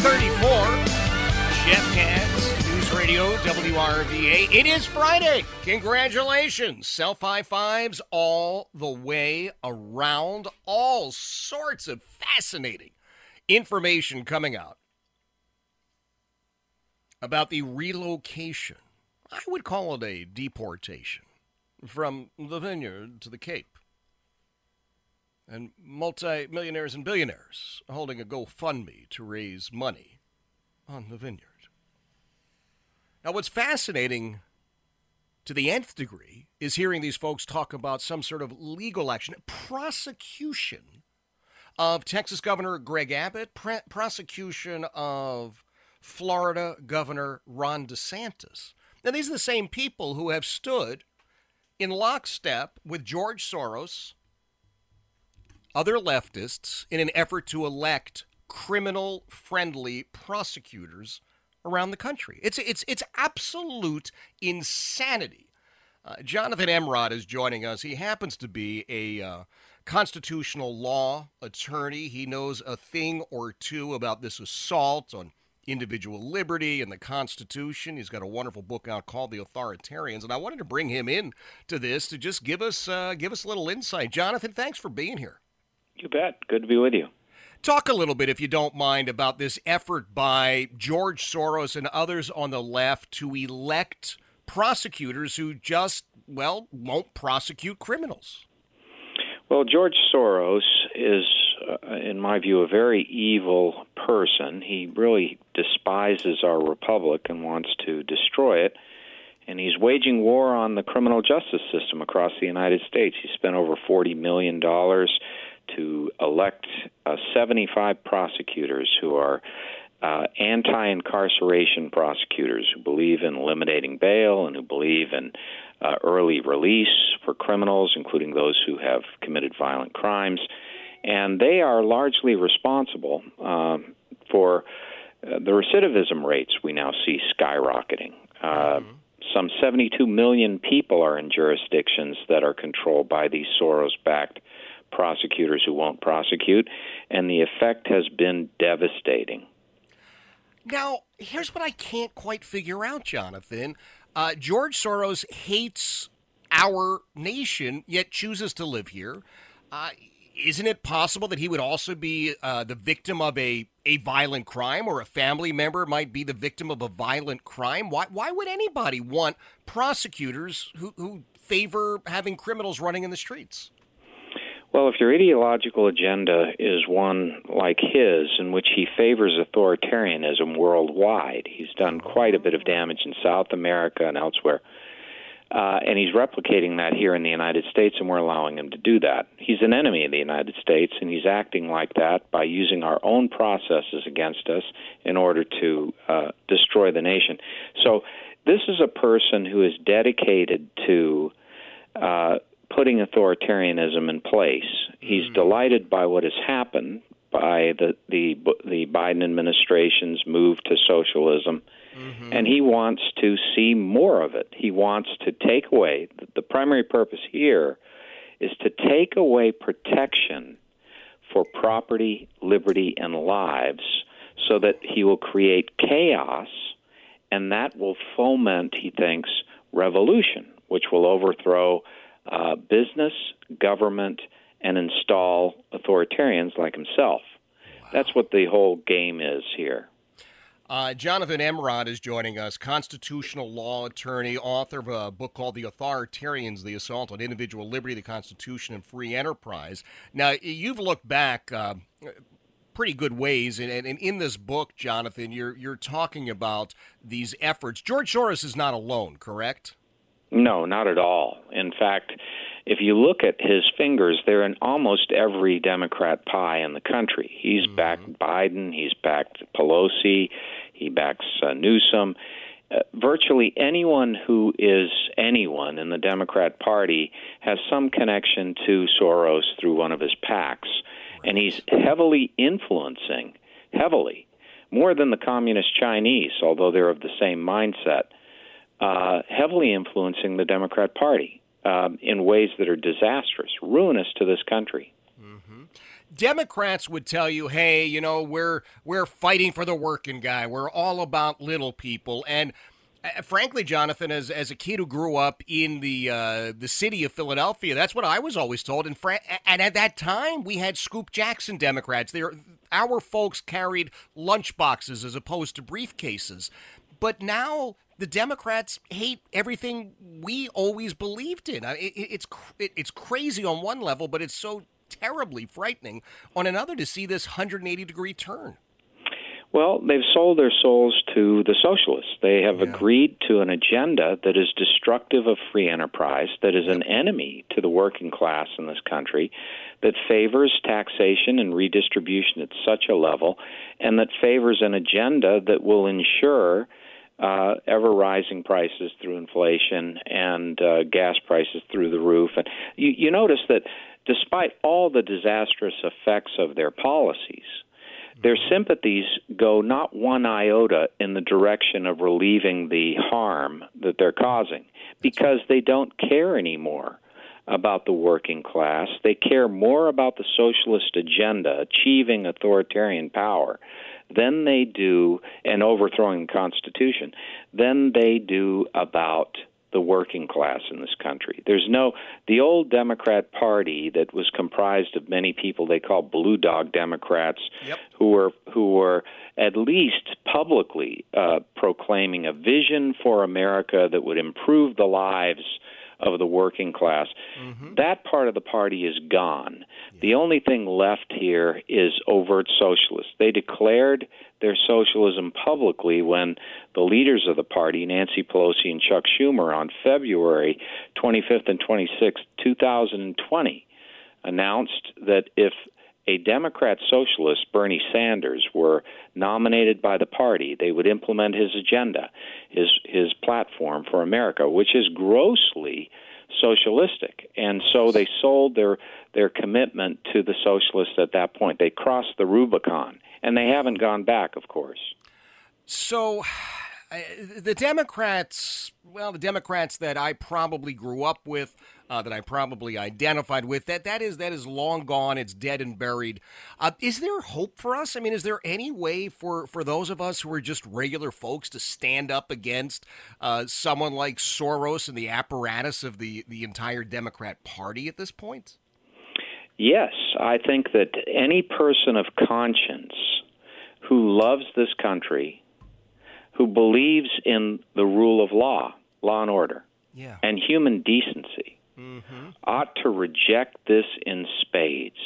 Thirty-four. Jeff Katz, News Radio WRVA. It is Friday. Congratulations. Self high fives all the way around. All sorts of fascinating information coming out about the relocation. I would call it a deportation from the vineyard to the Cape. And multi-millionaires and billionaires holding a GoFundMe to raise money on the vineyard. Now, what's fascinating to the nth degree is hearing these folks talk about some sort of legal action, prosecution of Texas Governor Greg Abbott, pre- prosecution of Florida Governor Ron DeSantis. Now, these are the same people who have stood in lockstep with George Soros, other leftists, in an effort to elect criminal friendly prosecutors around the country. It's, it's, it's absolute insanity. Uh, Jonathan Emord is joining us. He happens to be a uh, constitutional law attorney. He knows a thing or two about this assault on individual liberty and the Constitution. He's got a wonderful book out called The Authoritarians, and I wanted to bring him in to this to just give us uh, give us a little insight. Jonathan, thanks for being here. You bet. Good to be with you. Talk a little bit, if you don't mind, about this effort by George Soros and others on the left to elect prosecutors who just, well, won't prosecute criminals. Well, George Soros is, uh, in my view, a very evil person. He really despises our republic and wants to destroy it. And he's waging war on the criminal justice system across the United States. He spent over $40 million to elect uh, 75 prosecutors who are uh, anti incarceration prosecutors who believe in eliminating bail and who believe in uh, early release for criminals, including those who have committed violent crimes. And they are largely responsible um, for uh, the recidivism rates we now see skyrocketing. Uh, Some 72 million people are in jurisdictions that are controlled by these Soros backed prosecutors who won't prosecute, and the effect has been devastating. Now, here's what I can't quite figure out, Jonathan. Uh, George Soros hates our nation, yet chooses to live here. Uh, isn't it possible that he would also be uh, the victim of a, a violent crime, or a family member might be the victim of a violent crime? Why, why would anybody want prosecutors who, who favor having criminals running in the streets? Well, if your ideological agenda is one like his, in which he favors authoritarianism worldwide, he's done quite a bit of damage in South America and elsewhere. Uh, and he's replicating that here in the United States, and we're allowing him to do that. He's an enemy of the United States, and he's acting like that by using our own processes against us in order to uh, destroy the nation. So, this is a person who is dedicated to uh, putting authoritarianism in place. He's hmm. delighted by what has happened by the the the Biden administration's move to socialism, mm-hmm. and he wants to see more of it. He wants to take away the primary purpose here is to take away protection for property, liberty, and lives, so that he will create chaos, and that will foment, he thinks, revolution, which will overthrow uh, business, government, and install authoritarians like himself. Wow. That's what the whole game is here. Uh, Jonathan Emord is joining us, constitutional law attorney, author of a book called The Authoritarians The Assault on Individual Liberty, the Constitution, and Free Enterprise. Now, you've looked back uh, pretty good ways, and, and, in this book, Jonathan, you're, you're talking about these efforts. George Soros is not alone, correct? No, not at all. In fact, if you look at his fingers, they're in almost every Democrat pie in the country. He's mm-hmm. backed Biden, he's backed Pelosi, he backs uh, Newsom. Uh, virtually anyone who is anyone in the Democrat Party has some connection to Soros through one of his PACs, and he's heavily influencing, heavily, more than the communist Chinese, although they're of the same mindset, uh, heavily influencing the Democrat Party um, in ways that are disastrous, ruinous to this country. Mm-hmm. Democrats would tell you, "Hey, you know, we're we're fighting for the working guy. We're all about little people." And uh, frankly, Jonathan, as as a kid who grew up in the uh, the city of Philadelphia, that's what I was always told. And fra- and at that time, we had Scoop Jackson Democrats. There, our folks carried lunch boxes as opposed to briefcases. But now the Democrats hate everything we always believed in. It, it's it's crazy on one level, but it's so terribly frightening on another to see this 180 degree turn. Well, they've sold their souls to the socialists. They have yeah. agreed to an agenda that is destructive of free enterprise, that is an enemy to the working class in this country, that favors taxation and redistribution at such a level, and that favors an agenda that will ensure uh, ever rising prices through inflation and uh, gas prices through the roof. And you, you notice that despite all the disastrous effects of their policies, their sympathies go not one iota in the direction of relieving the harm that they're causing because they don't care anymore about the working class. They care more about the socialist agenda, achieving authoritarian power, than they do, and overthrowing the Constitution, than they do about the working class in this country. There's no the old Democrat Party that was comprised of many people they call blue dog Democrats yep. who were who were at least publicly uh, proclaiming a vision for America that would improve the lives of the working class. Mm-hmm. That part of the party is gone. Yeah. The only thing left here is overt socialists. They declared their socialism publicly when the leaders of the party, Nancy Pelosi and Chuck Schumer, on February 25th and 26th, 2020, announced that if a Democrat socialist, Bernie Sanders, were nominated by the party, they would implement his agenda, his his platform for America, which is grossly socialistic. And so they sold their their commitment to the socialists at that point. They crossed the Rubicon, and they haven't gone back, of course. So the Democrats, well, the Democrats that I probably grew up with, uh, that I probably identified with, that that is that is long gone. It's dead and buried. Uh, is there hope for us? I mean, is there any way for for those of us who are just regular folks to stand up against uh, someone like Soros and the apparatus of the the entire Democrat Party at this point? Yes, I think that any person of conscience who loves this country who believes in the rule of law, law and order, yeah. and human decency mm-hmm. ought to reject this in spades.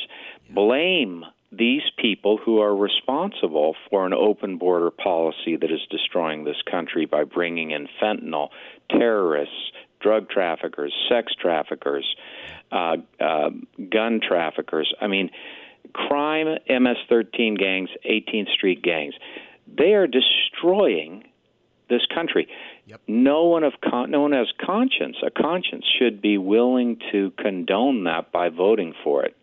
Blame these people who are responsible for an open border policy that is destroying this country by bringing in fentanyl, terrorists, drug traffickers, sex traffickers, uh, uh, gun traffickers. I mean, crime, MS 13 gangs, 18th Street gangs. They are destroying this country. Yep. No one of con- no one has conscience. A conscience should be willing to condone that by voting for it.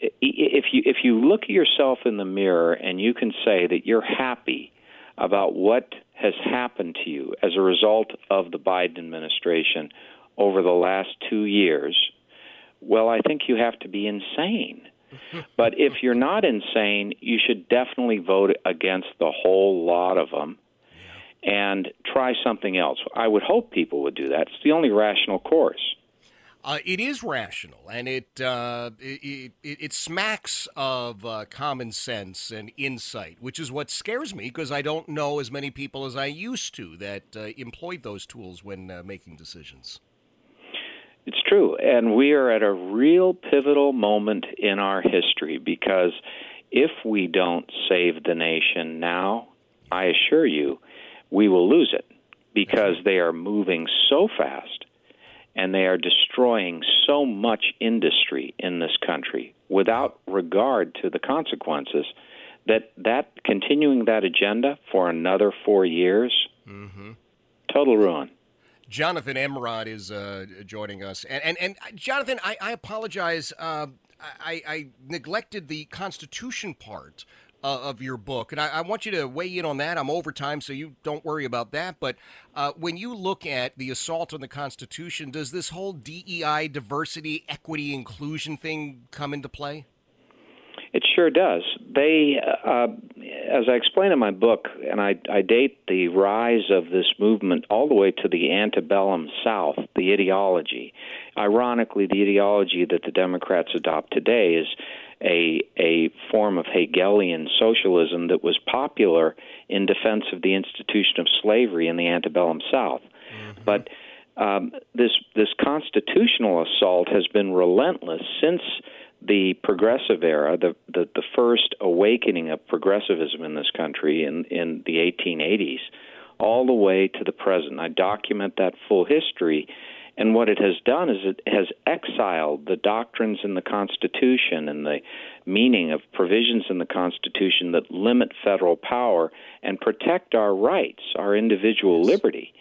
Yeah. If you if you look at yourself in the mirror and you can say that you're happy about what has happened to you as a result of the Biden administration over the last 2 years, well, I think you have to be insane but if you're not insane, you should definitely vote against the whole lot of them and try something else. I would hope people would do that. It's the only rational course. Uh, it is rational, and it uh, it, it, it, smacks of uh, common sense and insight, which is what scares me because I don't know as many people as I used to that uh, employed those tools when uh, making decisions. It's true, and we are at a real pivotal moment in our history because if we don't save the nation now, I assure you, we will lose it because they are moving so fast and they are destroying so much industry in this country without regard to the consequences that that continuing that agenda for another four years mm-hmm. total ruin jonathan emord is uh, joining us and, and, and jonathan i, I apologize uh, I, I neglected the constitution part uh, of your book. And I, I, want you to weigh in on that. I'm over time, so you don't worry about that. But uh, when you look at the assault on the Constitution, does this whole DEI, diversity, equity, inclusion thing come into play? It sure does. They, uh, as I explain in my book, and I, I date the rise of this movement all the way to the antebellum South, the ideology. Ironically, the ideology that the Democrats adopt today is a a form of Hegelian socialism that was popular in defense of the institution of slavery in the antebellum South. Mm-hmm. But um, this this constitutional assault has been relentless since the progressive era, the, the the first awakening of progressivism in this country in in the 1880s, all the way to the present. I document that full history and what it has done is it has exiled the doctrines in the Constitution and the meaning of provisions in the Constitution that limit federal power and protect our rights, our individual liberty.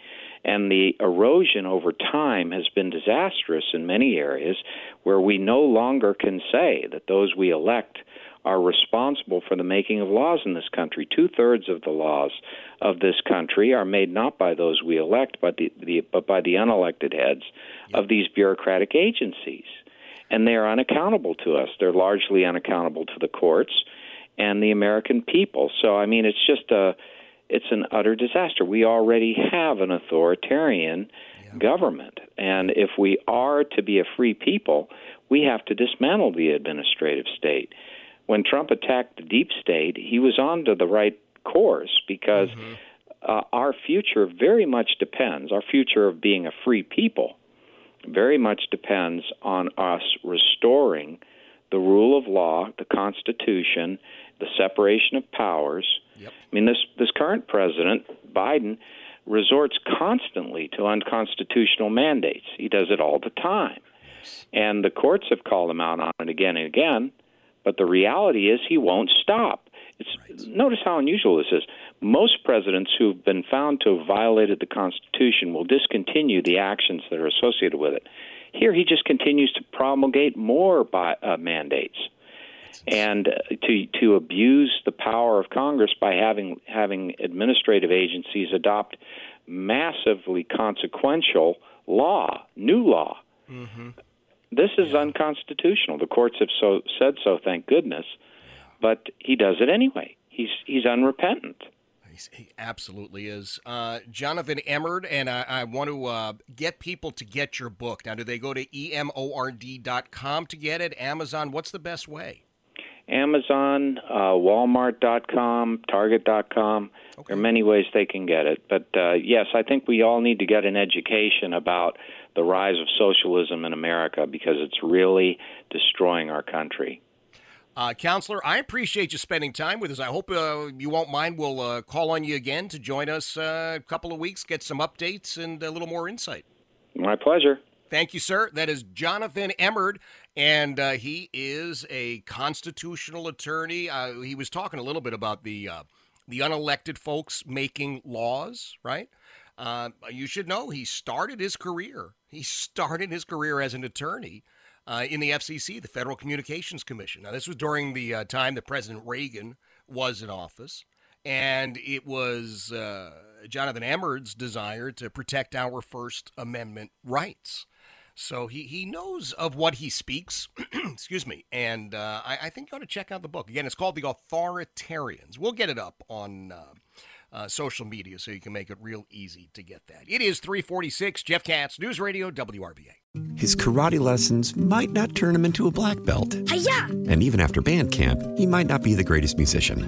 And the erosion over time has been disastrous in many areas where we no longer can say that those we elect are responsible for the making of laws in this country. Two thirds of the laws of this country are made not by those we elect, but, the, the, but by the unelected heads of these bureaucratic agencies. And they are unaccountable to us. They're largely unaccountable to the courts and the American people. So, I mean, it's just a. It's an utter disaster. We already have an authoritarian yeah. government. And if we are to be a free people, we have to dismantle the administrative state when Trump attacked the deep state, he was on to the right course because mm-hmm. uh, our future very much depends, our future of being a free people, very much depends on us restoring the rule of law, the Constitution, the separation of powers. Yep. I mean, this this current president, Biden, resorts constantly to unconstitutional mandates. He does it all the time. And the courts have called him out on it again and again. But the reality is he won't stop. It's. Notice how unusual this is. Most presidents who've been found to have violated the Constitution will discontinue the actions that are associated with it. Here, he just continues to promulgate more by, uh, mandates and uh, to to abuse the power of Congress by having having administrative agencies adopt massively consequential law, new law. Mm-hmm. This is yeah. unconstitutional. The courts have so said so, thank goodness. But he does it anyway. He's he's unrepentant. he absolutely is. Uh, Jonathan Emord, and I, I want to uh, get people to get your book. Now, do they go to emord.com to get it? Amazon? What's the best way? Amazon, uh, Walmart.com, Target.com. Okay. There are many ways they can get it. But uh, yes, I think we all need to get an education about the rise of socialism in America because it's really destroying our country. Uh, Counselor, I appreciate you spending time with us. I hope uh, you won't mind. We'll uh, call on you again to join us uh, a couple of weeks, get some updates and a little more insight. My pleasure. Thank you, sir. That is Jonathan Emord, and uh, he is a constitutional attorney. Uh, he was talking a little bit about the the unelected folks making laws, right? Uh, you should know he started his career. He started his career as an attorney uh, in the FCC, the Federal Communications Commission. Now, this was during the uh, time that President Reagan was in office, and it was uh, Jonathan Emord's desire to protect our First Amendment rights. So he, he knows of what he speaks, excuse me, and uh, I, I, think you ought to check out the book. Again, it's called The Authoritarians. We'll get it up on uh, uh, social media so you can make it real easy to get that. It is 346 Jeff Katz, News Radio, WRVA. His karate lessons might not turn him into a black belt. Hi-ya! And even after band camp, he might not be the greatest musician.